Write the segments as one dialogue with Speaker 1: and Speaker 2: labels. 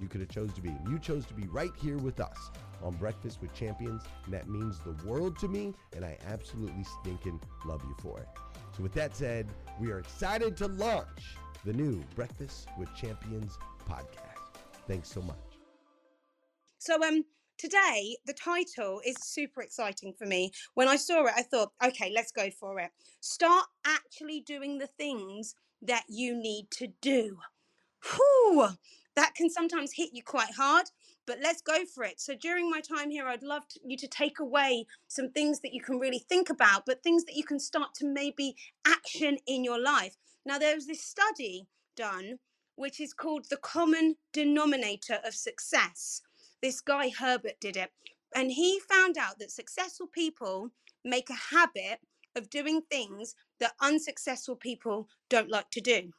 Speaker 1: you could have chose to be. You chose to be right here with us on Breakfast with Champions, and that means the world to me, and I absolutely stinking love you for it. So with that said, we are excited to launch the new Breakfast with Champions podcast. Thanks so much.
Speaker 2: So um today the title is super exciting for me. When I saw it, I thought, okay, let's go for it. Start actually doing the things that you need to do. Whew, that can sometimes hit you quite hard, but let's go for it. So, during my time here, I'd love to, you to take away some things that you can really think about, but things that you can start to maybe action in your life. Now, there was this study done which is called the common denominator of success. This guy Herbert did it, and he found out that successful people make a habit of doing things that unsuccessful people don't like to do.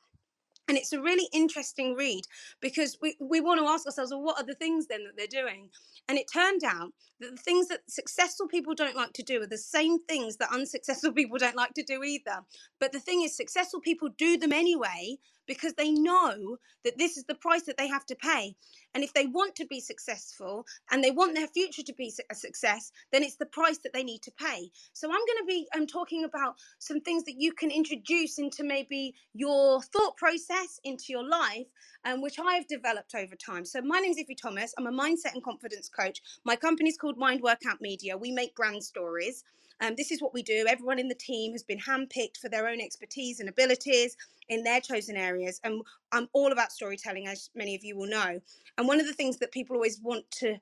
Speaker 2: And it's a really interesting read because we, we want to ask ourselves, well, what are the things then that they're doing? And it turned out that the things that successful people don't like to do are the same things that unsuccessful people don't like to do either. But the thing is, successful people do them anyway because they know that this is the price that they have to pay. And if they want to be successful and they want their future to be a success, then it's the price that they need to pay. So I'm going to be I'm talking about some things that you can introduce into maybe your thought process into your life, um, which I've developed over time. So my name is Iffy Thomas. I'm a mindset and confidence coach. My company is called Mind Workout Media. We make brand stories. Um, this is what we do. Everyone in the team has been handpicked for their own expertise and abilities in their chosen areas. And I'm all about storytelling, as many of you will know. And one of the things that people always want to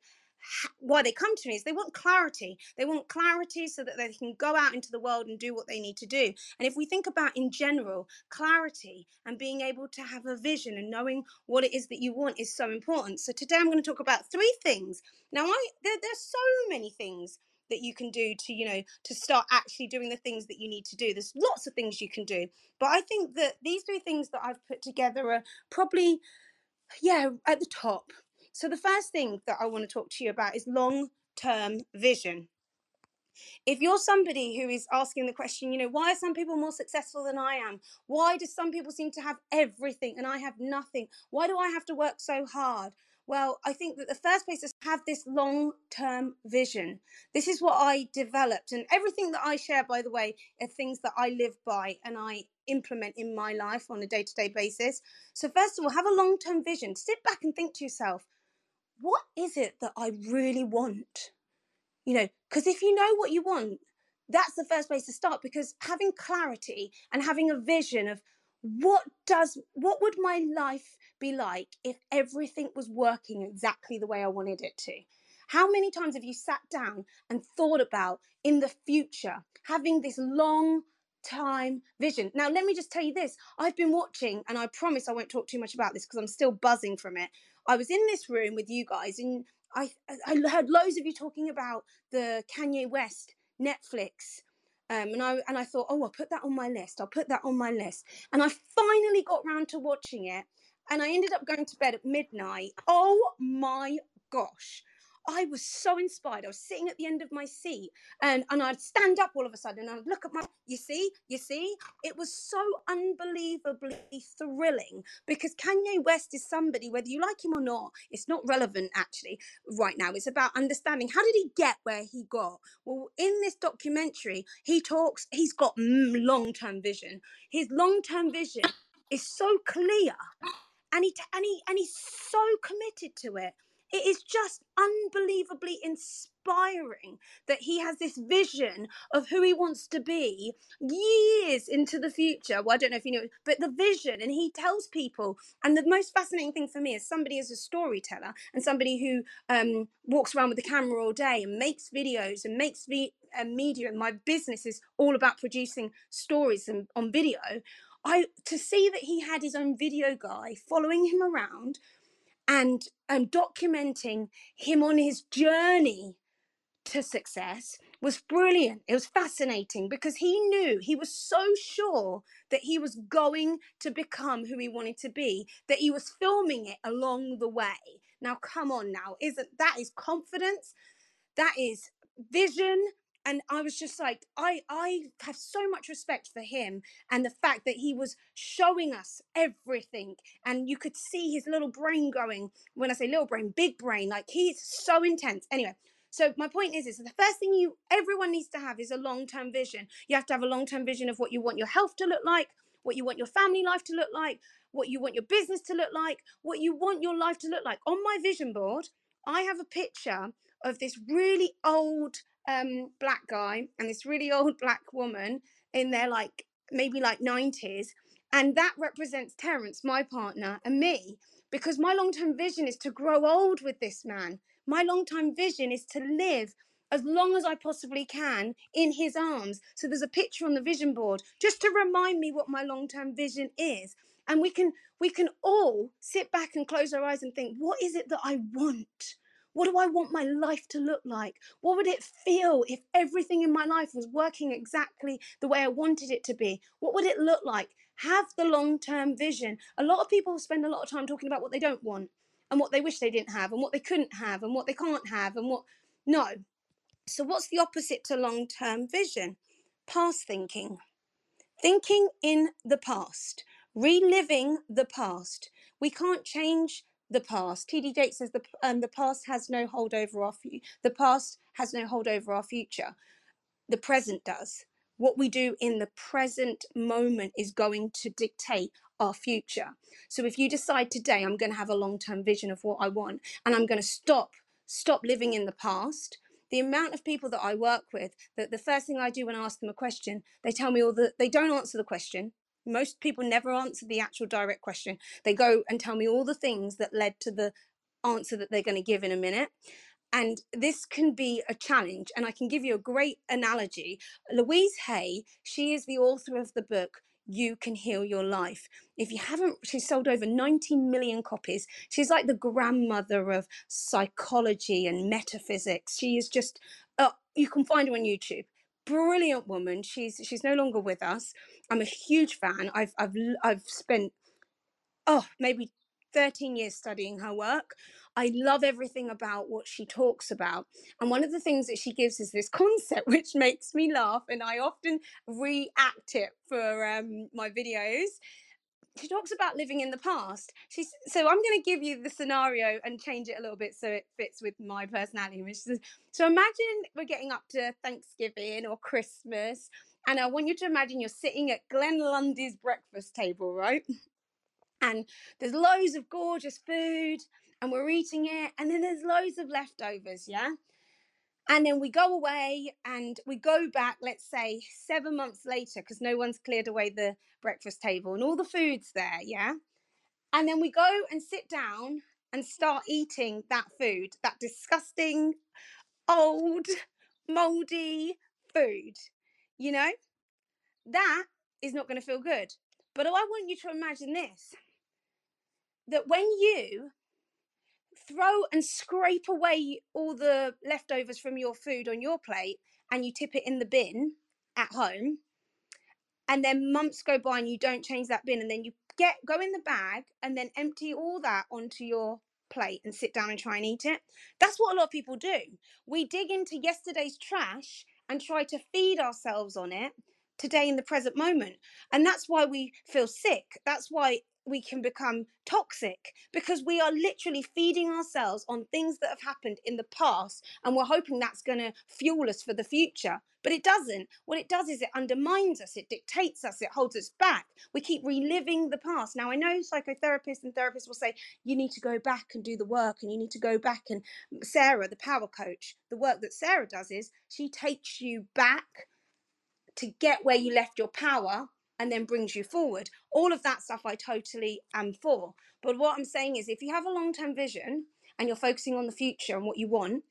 Speaker 2: why they come to me is they want clarity. They want clarity so that they can go out into the world and do what they need to do. And if we think about in general, clarity and being able to have a vision and knowing what it is that you want is so important. So today I'm going to talk about three things. Now, I there, there's so many things that you can do to you know to start actually doing the things that you need to do there's lots of things you can do but i think that these three things that i've put together are probably yeah at the top so the first thing that i want to talk to you about is long term vision if you're somebody who is asking the question, you know, why are some people more successful than I am? Why do some people seem to have everything and I have nothing? Why do I have to work so hard? Well, I think that the first place is have this long term vision. This is what I developed. And everything that I share, by the way, are things that I live by and I implement in my life on a day to day basis. So, first of all, have a long term vision. Sit back and think to yourself, what is it that I really want? You know, because if you know what you want, that's the first place to start because having clarity and having a vision of what does what would my life be like if everything was working exactly the way I wanted it to? How many times have you sat down and thought about in the future having this long time vision? Now, let me just tell you this I've been watching, and I promise I won't talk too much about this because I'm still buzzing from it. I was in this room with you guys, and I, I heard loads of you talking about the Kanye West Netflix um, and I and I thought, oh, I'll put that on my list. I'll put that on my list. And I finally got round to watching it, and I ended up going to bed at midnight. Oh my gosh! I was so inspired. I was sitting at the end of my seat and, and I'd stand up all of a sudden and I'd look at my, you see, you see, it was so unbelievably thrilling because Kanye West is somebody, whether you like him or not, it's not relevant actually right now. It's about understanding how did he get where he got? Well, in this documentary, he talks, he's got mm, long term vision. His long term vision is so clear and he, and he, and he's so committed to it it is just unbelievably inspiring that he has this vision of who he wants to be years into the future. Well, I don't know if you know, but the vision, and he tells people. And the most fascinating thing for me is somebody as a storyteller and somebody who um, walks around with the camera all day and makes videos and makes uh, media. And my business is all about producing stories and, on video. I to see that he had his own video guy following him around and um, documenting him on his journey to success was brilliant. It was fascinating because he knew, he was so sure that he was going to become who he wanted to be, that he was filming it along the way. Now, come on now, isn't that is confidence? That is vision and I was just like, I I have so much respect for him and the fact that he was showing us everything, and you could see his little brain going. When I say little brain, big brain, like he's so intense. Anyway, so my point is, is the first thing you everyone needs to have is a long term vision. You have to have a long term vision of what you want your health to look like, what you want your family life to look like, what you want your business to look like, what you want your life to look like. On my vision board, I have a picture of this really old um, black guy and this really old black woman in their like maybe like 90s. And that represents Terence, my partner, and me, because my long term vision is to grow old with this man. My long term vision is to live as long as I possibly can in his arms. So there's a picture on the vision board just to remind me what my long term vision is. And we can we can all sit back and close our eyes and think, what is it that I want? What do I want my life to look like? What would it feel if everything in my life was working exactly the way I wanted it to be? What would it look like? Have the long term vision. A lot of people spend a lot of time talking about what they don't want and what they wish they didn't have and what they couldn't have and what they can't have and what. No. So, what's the opposite to long term vision? Past thinking. Thinking in the past reliving the past. We can't change the past. TD Jakes says the um, the past has no hold over our fu- the past has no hold over our future. The present does. What we do in the present moment is going to dictate our future. So if you decide today I'm going to have a long-term vision of what I want and I'm going to stop stop living in the past, the amount of people that I work with that the first thing I do when I ask them a question, they tell me all the they don't answer the question. Most people never answer the actual direct question. They go and tell me all the things that led to the answer that they're going to give in a minute. And this can be a challenge. And I can give you a great analogy. Louise Hay, she is the author of the book. You can heal your life. If you haven't, she's sold over 19 million copies. She's like the grandmother of psychology and metaphysics. She is just, uh, you can find her on YouTube. Brilliant woman. She's she's no longer with us. I'm a huge fan. I've I've I've spent oh, maybe 13 years studying her work. I love everything about what she talks about. And one of the things that she gives is this concept, which makes me laugh. And I often react it for um, my videos. She talks about living in the past. She's so I'm going to give you the scenario and change it a little bit so it fits with my personality. Which is, so imagine we're getting up to Thanksgiving or Christmas, and I want you to imagine you're sitting at Glenn Lundy's breakfast table, right? and there's loads of gorgeous food and we're eating it and then there's loads of leftovers yeah and then we go away and we go back let's say seven months later because no one's cleared away the breakfast table and all the food's there yeah? And then we go and sit down and start eating that food that disgusting old moldy food you know? That is not going to feel good. But i want you to imagine this that when you throw and scrape away all the leftovers from your food on your plate and you tip it in the bin at home and then months go by and you don't change that bin and then you get go in the bag and then empty all that onto your plate and sit down and try and eat it. That's what a lot of people do. We dig into yesterday's trash and try to feed ourselves on it today in the present moment and that's why we feel sick. That's why we can become toxic because we are literally feeding ourselves on things that have happened in the past and we're hoping that's going to fuel us for the future. But it doesn't. What it does is it undermines us, it dictates us, it holds us back. We keep reliving the past. Now, I know psychotherapists and therapists will say you need to go back and do the work and you need to go back. And Sarah, the power coach, the work that Sarah does is she takes you back to get where you left your power and then brings you forward. All of that stuff I totally am for. But what I'm saying is if you have a long term vision and you're focusing on the future and what you want,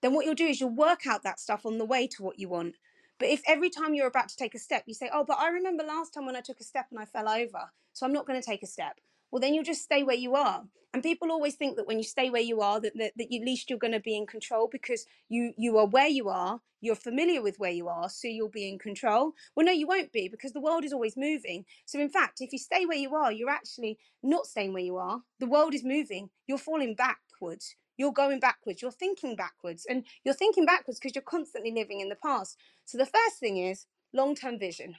Speaker 2: then what you'll do is you'll work out that stuff on the way to what you want. But if every time you're about to take a step, you say, Oh, but I remember last time when I took a step and I fell over, so I'm not going to take a step. Well, then you'll just stay where you are. And people always think that when you stay where you are, that, that, that at least you're going to be in control because you you are where you are, you're familiar with where you are, so you'll be in control. Well, no, you won't be because the world is always moving. So, in fact, if you stay where you are, you're actually not staying where you are. The world is moving. You're falling backwards. You're going backwards. You're thinking backwards. And you're thinking backwards because you're constantly living in the past. So, the first thing is long term vision.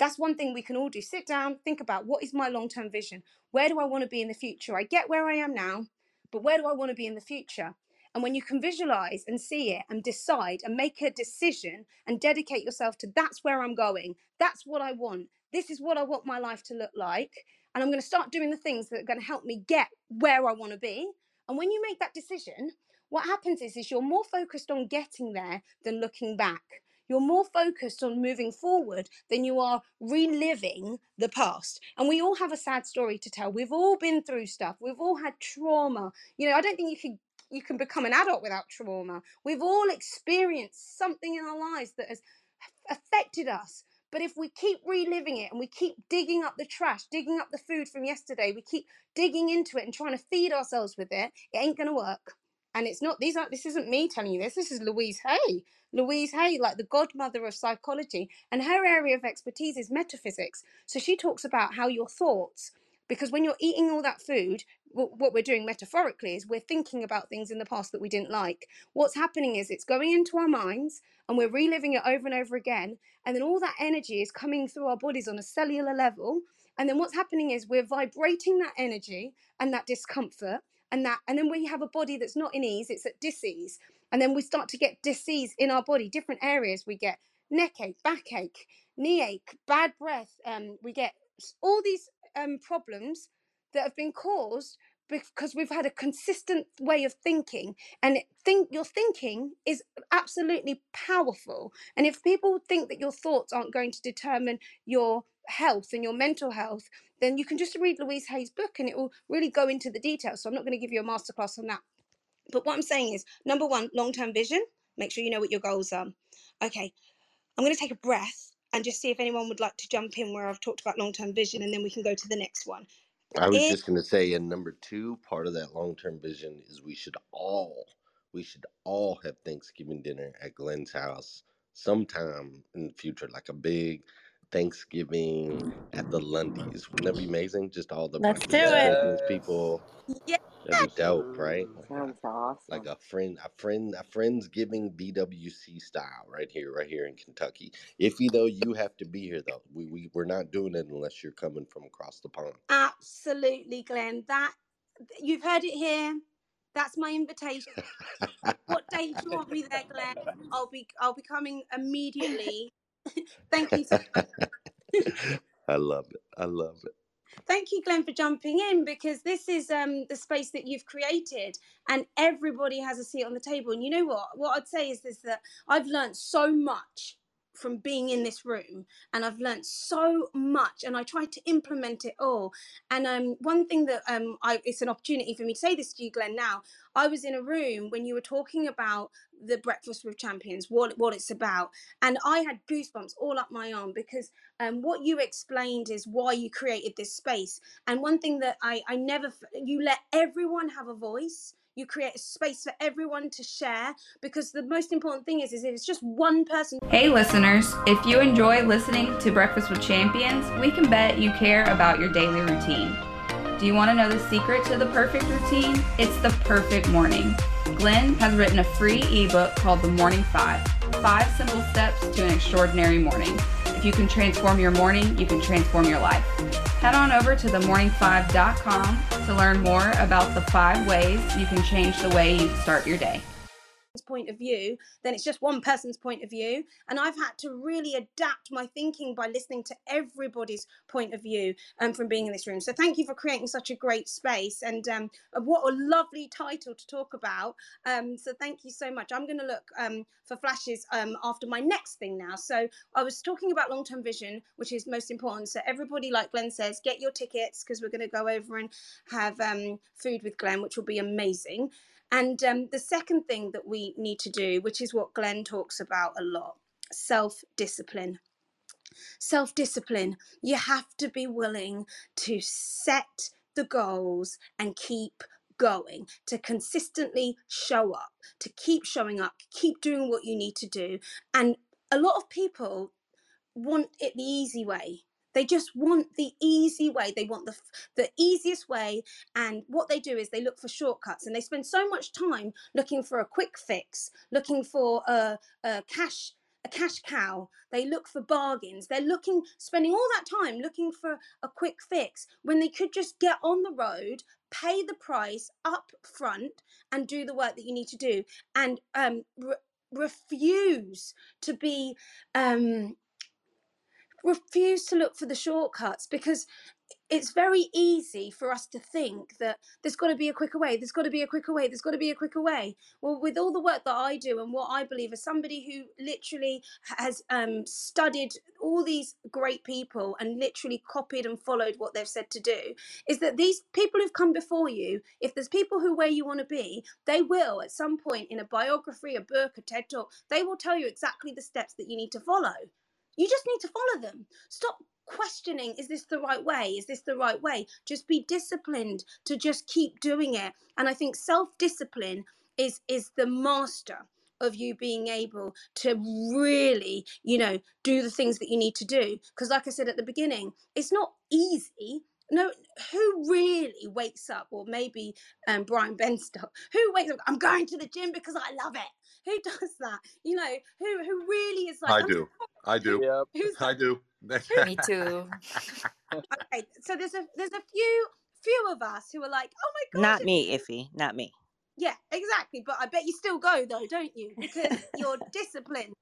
Speaker 2: That's one thing we can all do. Sit down, think about what is my long term vision? Where do I want to be in the future? I get where I am now, but where do I want to be in the future? And when you can visualize and see it and decide and make a decision and dedicate yourself to that's where I'm going, that's what I want, this is what I want my life to look like, and I'm going to start doing the things that are going to help me get where I want to be. And when you make that decision, what happens is, is you're more focused on getting there than looking back. You're more focused on moving forward than you are reliving the past. And we all have a sad story to tell. We've all been through stuff. We've all had trauma. You know, I don't think you can you can become an adult without trauma. We've all experienced something in our lives that has affected us. But if we keep reliving it and we keep digging up the trash, digging up the food from yesterday, we keep digging into it and trying to feed ourselves with it, it ain't gonna work. And it's not these aren't this isn't me telling you this, this is Louise Hay. Louise Hay, like the godmother of psychology, and her area of expertise is metaphysics. So she talks about how your thoughts, because when you're eating all that food, what we're doing metaphorically is we're thinking about things in the past that we didn't like. What's happening is it's going into our minds and we're reliving it over and over again. And then all that energy is coming through our bodies on a cellular level. And then what's happening is we're vibrating that energy and that discomfort and that and then we have a body that's not in ease, it's at disease. And then we start to get disease in our body, different areas. We get neck ache, backache, knee ache, bad breath. Um, we get all these um, problems that have been caused because we've had a consistent way of thinking and think your thinking is absolutely powerful and if people think that your thoughts aren't going to determine your health and your mental health then you can just read louise hay's book and it will really go into the details so i'm not going to give you a masterclass on that. But what i'm saying is number one long-term vision make sure you know what your goals are. Okay i'm going to take a breath and just see if anyone would like to jump in where i've talked about long-term vision and then we can go to the next one.
Speaker 1: I was it, just going to say, and number two, part of that long term vision is we should all, we should all have Thanksgiving dinner at Glenn's house sometime in the future, like a big Thanksgiving at the mm-hmm. Lundys. Wouldn't that be amazing? Just all the
Speaker 3: Let's do it.
Speaker 1: people.
Speaker 2: Yeah.
Speaker 1: That'd be dope, right?
Speaker 3: Sounds awesome.
Speaker 1: Like a friend, a friend, a friend's giving BWC style right here, right here in Kentucky. Iffy though, you have to be here though. We we we're not doing it unless you're coming from across the pond.
Speaker 2: Absolutely, Glenn. That you've heard it here. That's my invitation. what date do you want me there, Glenn? I'll be I'll be coming immediately. Thank you so.
Speaker 1: I love it. I love it.
Speaker 2: Thank you, Glenn, for jumping in because this is um, the space that you've created, and everybody has a seat on the table. And you know what? What I'd say is this: that I've learned so much from being in this room and I've learned so much and I try to implement it all. And um, one thing that um, I, it's an opportunity for me to say this to you, Glenn, now. I was in a room when you were talking about the Breakfast with Champions, what, what it's about. And I had goosebumps all up my arm because um, what you explained is why you created this space. And one thing that I, I never, you let everyone have a voice you create a space for everyone to share because the most important thing is, is if it's just one person.
Speaker 4: Hey, listeners, if you enjoy listening to Breakfast with Champions, we can bet you care about your daily routine. Do you want to know the secret to the perfect routine? It's the perfect morning. Glenn has written a free ebook called The Morning Five Five Simple Steps to an Extraordinary Morning. If you can transform your morning, you can transform your life. Head on over to themorning5.com to learn more about the five ways you can change the way you start your day
Speaker 2: point of view, then it's just one person's point of view. And I've had to really adapt my thinking by listening to everybody's point of view um, from being in this room. So thank you for creating such a great space. And um, what a lovely title to talk about. Um, so thank you so much. I'm going to look um, for flashes um, after my next thing now. So I was talking about long term vision, which is most important. So everybody, like Glenn says, get your tickets because we're going to go over and have um, food with Glenn, which will be amazing. And um, the second thing that we need to do, which is what Glenn talks about a lot self discipline. Self discipline. You have to be willing to set the goals and keep going, to consistently show up, to keep showing up, keep doing what you need to do. And a lot of people want it the easy way. They just want the easy way. They want the the easiest way, and what they do is they look for shortcuts, and they spend so much time looking for a quick fix, looking for a, a cash a cash cow. They look for bargains. They're looking, spending all that time looking for a quick fix when they could just get on the road, pay the price up front, and do the work that you need to do, and um, re- refuse to be um, refuse to look for the shortcuts because it's very easy for us to think that there's got to be a quicker way there's got to be a quicker way there's got to be a quicker way. Well with all the work that i do and what i believe as somebody who literally has um, studied all these great people and literally copied and followed what they've said to do is that these people who've come before you if there's people who where you want to be they will at some point in a biography a book a ted talk they will tell you exactly the steps that you need to follow you just need to follow them. Stop questioning is this the right way? Is this the right way? Just be disciplined to just keep doing it. And I think self-discipline is is the master of you being able to really, you know, do the things that you need to do. Because, like I said at the beginning, it's not easy. No, who really wakes up, or maybe um, Brian Benstock, who wakes up? I'm going to the gym because I love it. Who does that? You know, who who really is like?
Speaker 1: I do. I do.
Speaker 2: Who's
Speaker 1: I do.
Speaker 5: Me too.
Speaker 2: Okay, so there's a there's a few few of us who are like, oh my god,
Speaker 3: Not me, Iffy. Not me.
Speaker 2: Yeah, exactly. But I bet you still go though, don't you? Because you're disciplined.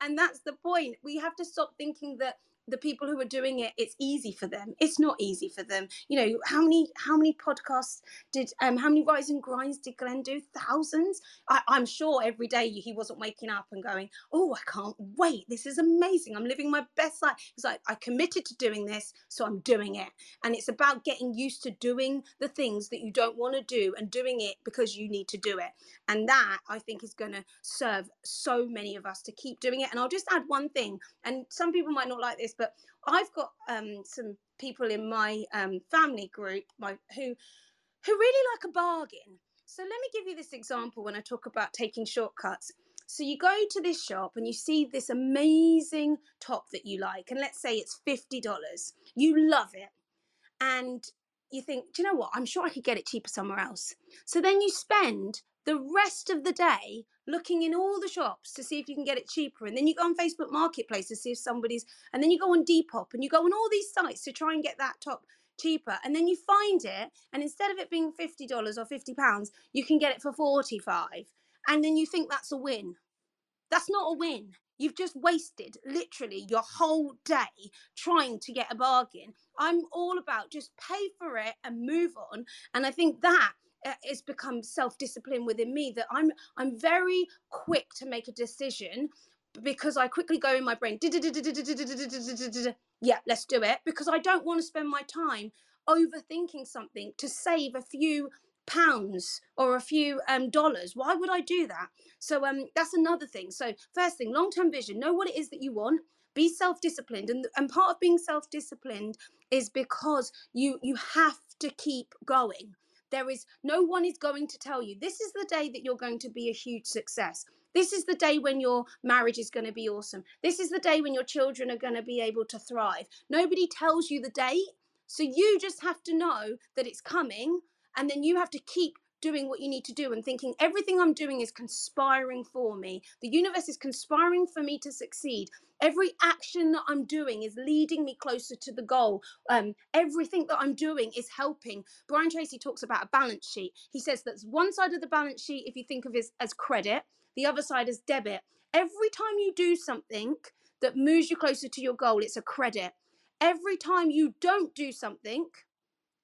Speaker 2: And that's the point. We have to stop thinking that the people who are doing it it's easy for them. It's not easy for them. You know how many how many podcasts did um how many rise and grinds did glenn do? Thousands? I, i'm sure every day he wasn't waking up and going oh i can't wait. This is amazing. I'm living my best life. It's like i committed to doing this so i'm doing it. And it's about getting used to doing the things that you don't want to do and doing it because you need to do it. And that i think is going to serve so many of us to keep doing it. And i'll just add one thing and some people might not like this but I've got um, some people in my um, family group my, who who really like a bargain. So let me give you this example when I talk about taking shortcuts. So you go to this shop and you see this amazing top that you like, and let's say it's fifty dollars. You love it, and you think, do you know what? I'm sure I could get it cheaper somewhere else. So then you spend the rest of the day looking in all the shops to see if you can get it cheaper. And then you go on Facebook Marketplace to see if somebody's, and then you go on Depop and you go on all these sites to try and get that top cheaper. And then you find it, and instead of it being $50 or £50, you can get it for 45 And then you think that's a win. That's not a win. You've just wasted literally your whole day trying to get a bargain. I'm all about just pay for it and move on. And I think that uh, it's become self-discipline within me that i'm i'm very quick to make a decision because i quickly go in my brain yeah let's do it because i don't want to spend my time overthinking something to save a few pounds or a few um, dollars why would i do that so um that's another thing so first thing long-term vision know what it is that you want be self-disciplined and, and part of being self-disciplined is because you you have to keep going there is no one is going to tell you this is the day that you're going to be a huge success. This is the day when your marriage is going to be awesome. This is the day when your children are going to be able to thrive. Nobody tells you the date. So you just have to know that it's coming and then you have to keep doing what you need to do and thinking everything I'm doing is conspiring for me. The universe is conspiring for me to succeed. Every action that I'm doing is leading me closer to the goal. Um, everything that I'm doing is helping. Brian Tracy talks about a balance sheet. He says that one side of the balance sheet, if you think of it as, as credit, the other side is debit. Every time you do something that moves you closer to your goal, it's a credit. Every time you don't do something,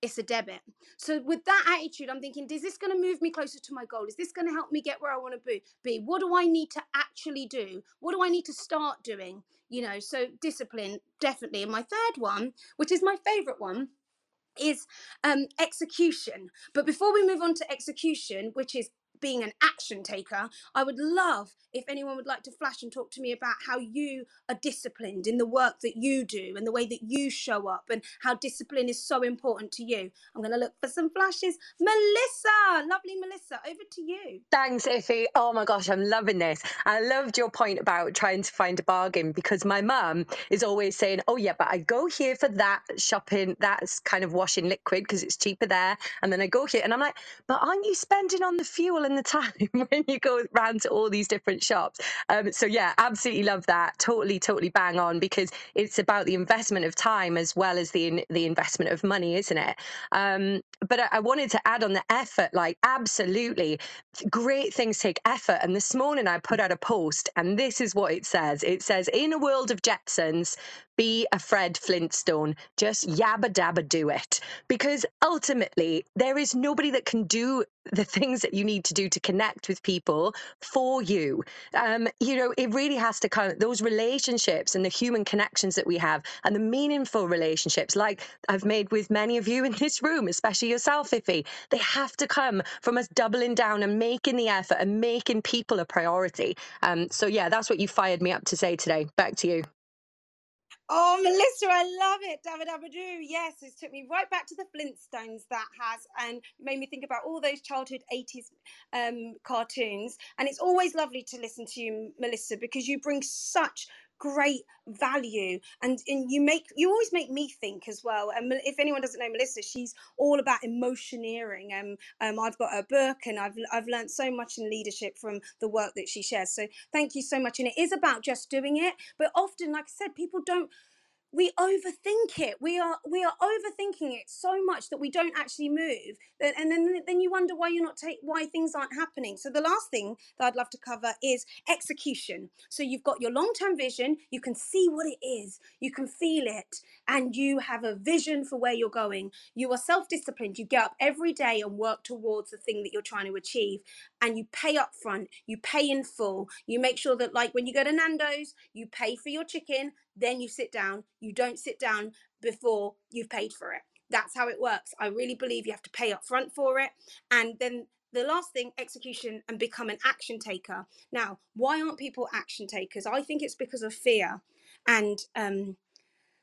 Speaker 2: it's a debit. So with that attitude, I'm thinking, is this going to move me closer to my goal? Is this going to help me get where I want to be? What do I need to actually do? What do I need to start doing? You know, so discipline definitely. And my third one, which is my favorite one, is um, execution. But before we move on to execution, which is being an action taker, I would love if anyone would like to flash and talk to me about how you are disciplined in the work that you do and the way that you show up and how discipline is so important to you. I'm going to look for some flashes. Melissa, lovely Melissa, over to you.
Speaker 6: Thanks, Iffy. Oh my gosh, I'm loving this. I loved your point about trying to find a bargain because my mum is always saying, Oh, yeah, but I go here for that shopping, that's kind of washing liquid because it's cheaper there. And then I go here and I'm like, But aren't you spending on the fuel and the time when you go around to all these different shops. Um, so yeah, absolutely love that. Totally, totally bang on because it's about the investment of time as well as the the investment of money, isn't it? Um, but I, I wanted to add on the effort. Like, absolutely, great things take effort. And this morning I put out a post, and this is what it says. It says, "In a world of Jetsons, be a Fred Flintstone. Just yabba dabba do it. Because ultimately, there is nobody that can do the things that you need to do to connect with people for you. Um, you know, it really has to come, those relationships and the human connections that we have and the meaningful relationships, like I've made with many of you in this room, especially yourself, Iffy, they have to come from us doubling down and making the effort and making people a priority. Um, so, yeah, that's what you fired me up to say today. Back to you.
Speaker 2: Oh, Melissa, I love it. Yabba dabba doo. Yes, it took me right back to the Flintstones that has and made me think about all those childhood 80s um, cartoons. And it's always lovely to listen to you, Melissa, because you bring such great value. And, and you make you always make me think as well and if anyone doesn't know melissa she's all about emotioneering. And um, i've got a book and i've i've learned so much in leadership from the work that she shares. So thank you so much. And it is about just doing it but often like i said people don't we overthink it. We are we are overthinking it so much that we don't actually move and then then you wonder why you're not take why things aren't happening. So the last thing that i'd love to cover is execution. So you've got your long-term vision you can see what it is you can feel it and you have a vision for where you're going. You are self-disciplined. You get up every day and work towards the thing that you're trying to achieve and you pay up front you pay in full. You make sure that like when you go to nando's you pay for your chicken then you sit down. You don't sit down before you've paid for it. That's how it works. I really believe you have to pay up front for it. And then the last thing, execution and become an action taker. Now, why aren't people action takers? I think it's because of fear. And um,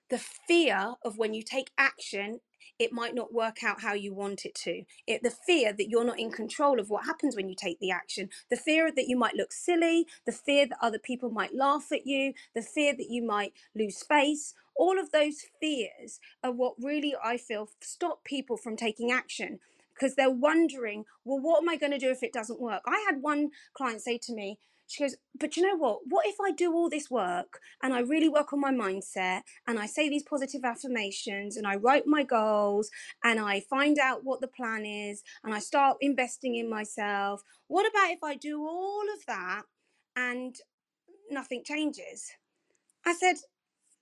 Speaker 2: the fear of when you take action it might not work out how you want it to. It the fear that you're not in control of what happens when you take the action. The fear that you might look silly the fear that other people might laugh at you the fear that you might lose face. All of those fears are what really i feel stop people from taking action because they're wondering well what am i going to do if it doesn't work? I had one client say to me she goes, But you know what? What if I do all this work and I really work on my mindset and I say these positive affirmations and I write my goals and I find out what the plan is and I start investing in myself? What about if I do all of that and nothing changes? I said,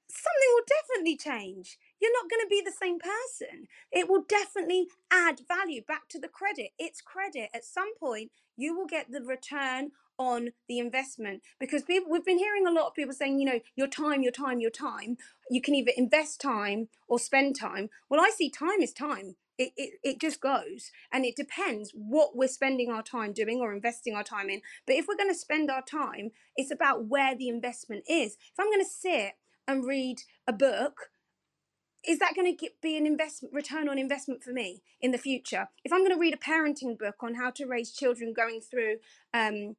Speaker 2: something will definitely change. You're not going to be the same person. It will definitely add value back to the credit. It's credit. At some point, you will get the return on the investment because people we've been hearing a lot of people saying, you know, your time, your time, your time. You can either invest time or spend time. Well, I see time is time. It, it, it just goes and it depends what we're spending our time doing or investing our time in. But if we're going to spend our time, it's about where the investment is. If I'm going to sit and read a book is that going to be an investment return on investment for me in the future if i'm going to read a parenting book on how to raise children going through um,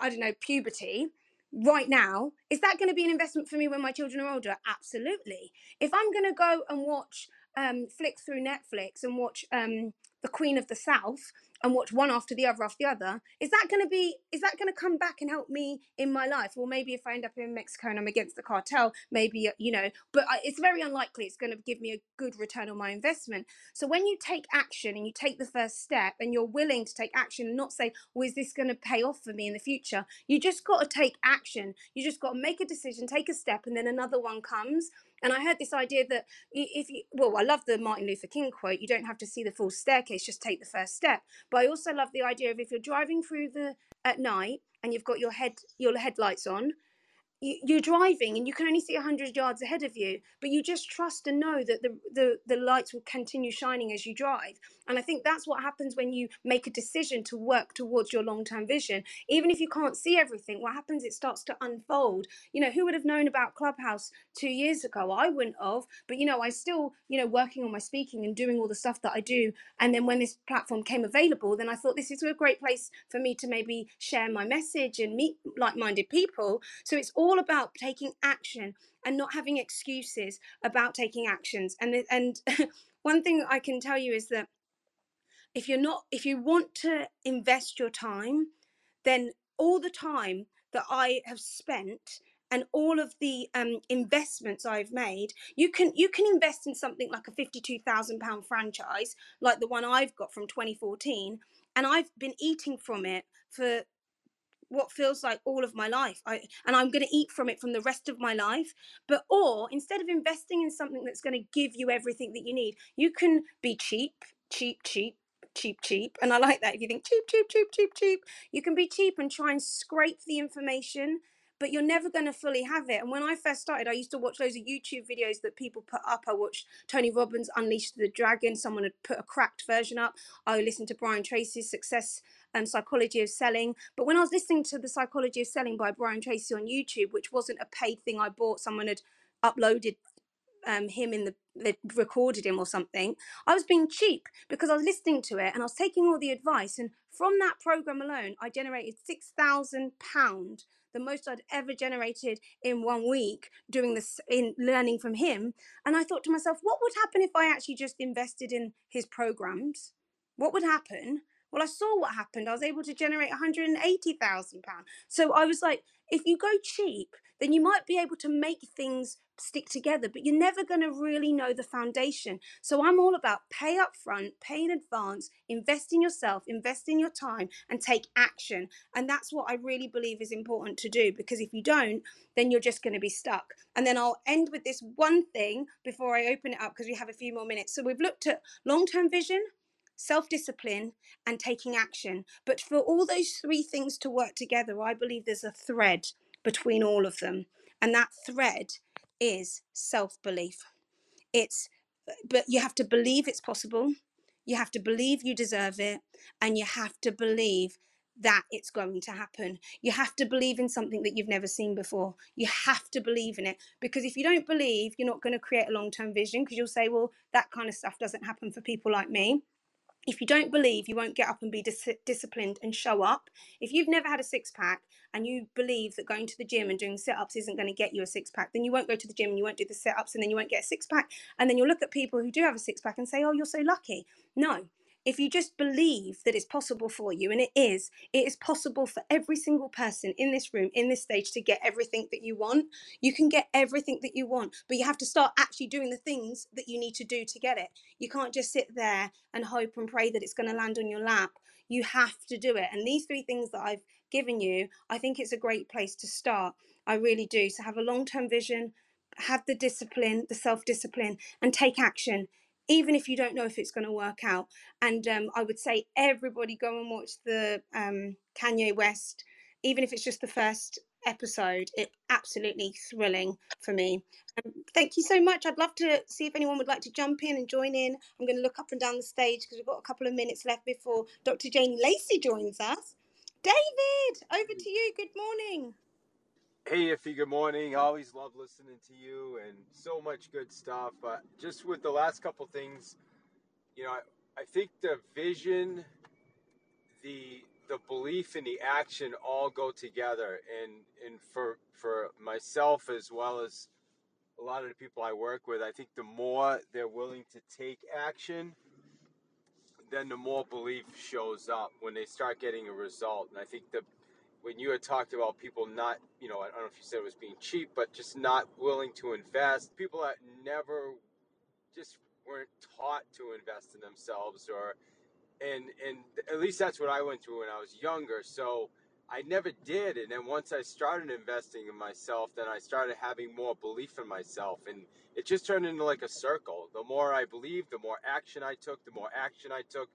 Speaker 2: i don't know puberty right now is that going to be an investment for me when my children are older? Absolutely. If i'm going to go and watch um, flick through netflix and watch um, the queen of the south and watch one after the other after the other is that going to be is that going to come back and help me in my life? Or maybe if i end up in mexico and i'm against the cartel maybe uh, you know but I, it's very unlikely it's going to give me a good return on my investment. So when you take action and you take the first step and you're willing to take action and not say well is this going to pay off for me in the future? you just got to take action. You just got to make a decision take a step and then another one comes and I heard this idea that if you, well, I love the Martin Luther King quote, you don't have to see the full staircase, just take the first step. But I also love the idea of if you're driving through the at night and you've got your head your headlights on, you're driving and you can only see 100 yards ahead of you but you just trust and know that the, the the lights will continue shining as you drive. And i think that's what happens when you make a decision to work towards your long-term vision. Even if you can't see everything what happens it starts to unfold. You know who would have known about clubhouse two years ago? I wouldn't have but you know i still you know working on my speaking and doing all the stuff that i do. And then when this platform came available then i thought this is a great place for me to maybe share my message and meet like-minded people. So it's all all about taking action and not having excuses about taking actions. And and one thing I can tell you is that if you're not if you want to invest your time, then all the time that I have spent and all of the um, investments I've made, you can you can invest in something like a fifty-two thousand pound franchise, like the one I've got from 2014, and I've been eating from it for what feels like all of my life I, and i'm going to eat from it from the rest of my life but or instead of investing in something that's going to give you everything that you need you can be cheap cheap cheap cheap cheap and i like that if you think cheap cheap cheap cheap cheap you can be cheap and try and scrape the information but you're never going to fully have it. And when I first started, I used to watch loads of YouTube videos that people put up. I watched Tony Robbins Unleash the Dragon. Someone had put a cracked version up. I listened to Brian Tracy's Success and Psychology of Selling. But when I was listening to the Psychology of Selling by Brian Tracy on YouTube, which wasn't a paid thing I bought, someone had uploaded um, him in the they recorded him or something. I was being cheap because I was listening to it and I was taking all the advice. And from that program alone, I generated six thousand pound the most I'd ever generated in one week doing this in learning from him. And I thought to myself, what would happen if I actually just invested in his programs? What would happen? Well, I saw what happened. I was able to generate £180,000. So I was like, if you go cheap, then you might be able to make things stick together, but you're never going to really know the foundation. So I'm all about pay up front, pay in advance, invest in yourself, invest in your time, and take action. And that's what I really believe is important to do because if you don't, then you're just going to be stuck. And then I'll end with this one thing before I open it up because we have a few more minutes. So we've looked at long term vision, self discipline, and taking action. But for all those three things to work together, I believe there's a thread between all of them. And that thread is self belief. It's, but you have to believe it's possible. You have to believe you deserve it. And you have to believe that it's going to happen. You have to believe in something that you've never seen before. You have to believe in it because if you don't believe, you're not going to create a long term vision because you'll say, well, that kind of stuff doesn't happen for people like me if you don't believe, you won't get up and be dis- disciplined and show up. If you've never had a six pack and you believe that going to the gym and doing sit ups isn't going to get you a six pack, then you won't go to the gym and you won't do the sit ups and then you won't get a six pack. And then you'll look at people who do have a six pack and say, oh, you're so lucky. No, if you just believe that it's possible for you, and it is, it is possible for every single person in this room, in this stage, to get everything that you want. You can get everything that you want, but you have to start actually doing the things that you need to do to get it. You can't just sit there and hope and pray that it's going to land on your lap. You have to do it. And these three things that I've given you, I think it's a great place to start. I really do. So have a long term vision, have the discipline, the self discipline, and take action even if you don't know if it's going to work out. And um, I would say everybody go and watch the um, Kanye West, even if it's just the first episode. It absolutely thrilling for me. Um, thank you so much. I'd love to see if anyone would like to jump in and join in. I'm going to look up and down the stage because we've got a couple of minutes left before Dr. Janie Lacey joins us. David, over to you. Good morning.
Speaker 5: Hey, Iffy, good morning. Always love listening to you and so much good stuff. But just with the last couple things, you know, I, I think the vision, the the belief and the action all go together. And and for for myself as well as a lot of the people I work with, I think the more they're willing to take action, then the more belief shows up when they start getting a result. And I think the when you had talked about people not, you know, I don't know if you said it was being cheap, but just not willing to invest, people that never just weren't taught to invest in themselves or and and at least that's what I went through when I was younger. So I never did, and then once I started investing in myself, then I started having more belief in myself, and it just turned into like a circle. The more I believed, the more action I took. The more action I took,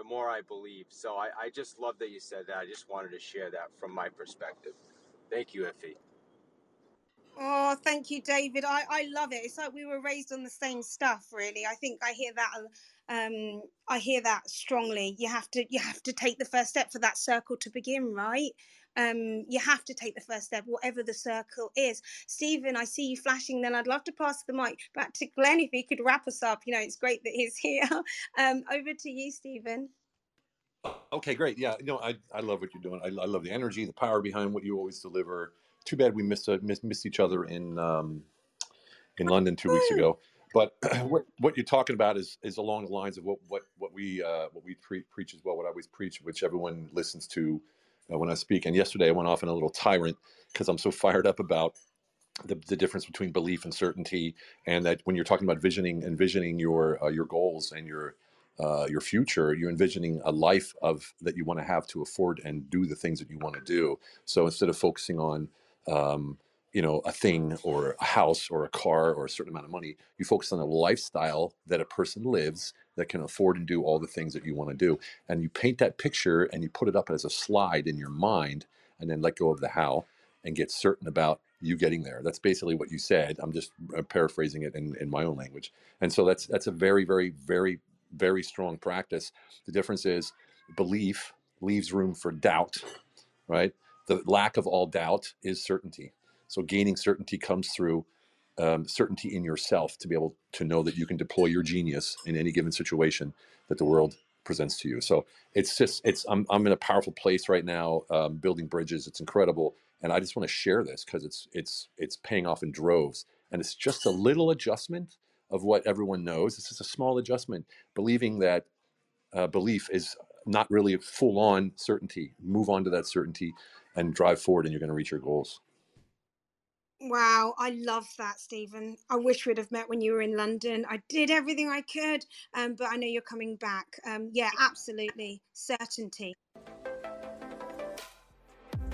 Speaker 5: the more I believe. So I, I just love that you said that. I just wanted to share that from my perspective. Thank you, Effie.
Speaker 2: Oh, thank you, David. I, I love it. It's like we were raised on the same stuff, really. I think I hear that. Um, I hear that strongly. You have to, you have to take the first step for that circle to begin, right? Um, you have to take the first step, whatever the circle is. Stephen, I see you flashing. Then I'd love to pass the mic back to Glenn if he could wrap us up. You know, it's great that he's here. Um, over to you, Stephen.
Speaker 7: Okay, great. Yeah, you know, I, I love what you're doing. I, I love the energy, the power behind what you always deliver. Too bad we missed uh, missed, missed each other in um, in London two weeks ago. But what, what you're talking about is is along the lines of what what what we uh, what we pre- preach as well. What I always preach, which everyone listens to uh, when I speak. And yesterday I went off in a little tyrant because I'm so fired up about the, the difference between belief and certainty, and that when you're talking about visioning, envisioning your uh, your goals and your uh, your future, you're envisioning a life of that you want to have to afford and do the things that you want to do. So instead of focusing on um, you know a thing or a house or a car or a certain amount of money, you focus on a lifestyle that a person lives that can afford and do all the things that you want to do. And you paint that picture and you put it up as a slide in your mind and then let go of the how and get certain about you getting there. That's basically what you said. I'm just uh, paraphrasing it in, in my own language. And so that's that's a very, very, very, very strong practice. The difference is belief leaves room for doubt, right? The lack of all doubt is certainty. So gaining certainty comes through um, certainty in yourself to be able to know that you can deploy your genius in any given situation that the world presents to you. So it's just it's I'm I'm in a powerful place right now, um, building bridges. It's incredible, and I just want to share this because it's it's it's paying off in droves, and it's just a little adjustment of what everyone knows. It's just a small adjustment, believing that uh, belief is not really full on certainty. Move on to that certainty and drive forward, and you're going to reach your goals.
Speaker 2: Wow, I love that, Stephen. I wish we'd have met when you were in London. I did everything I could, um, but I know you're coming back. Um, yeah, absolutely. Certainty.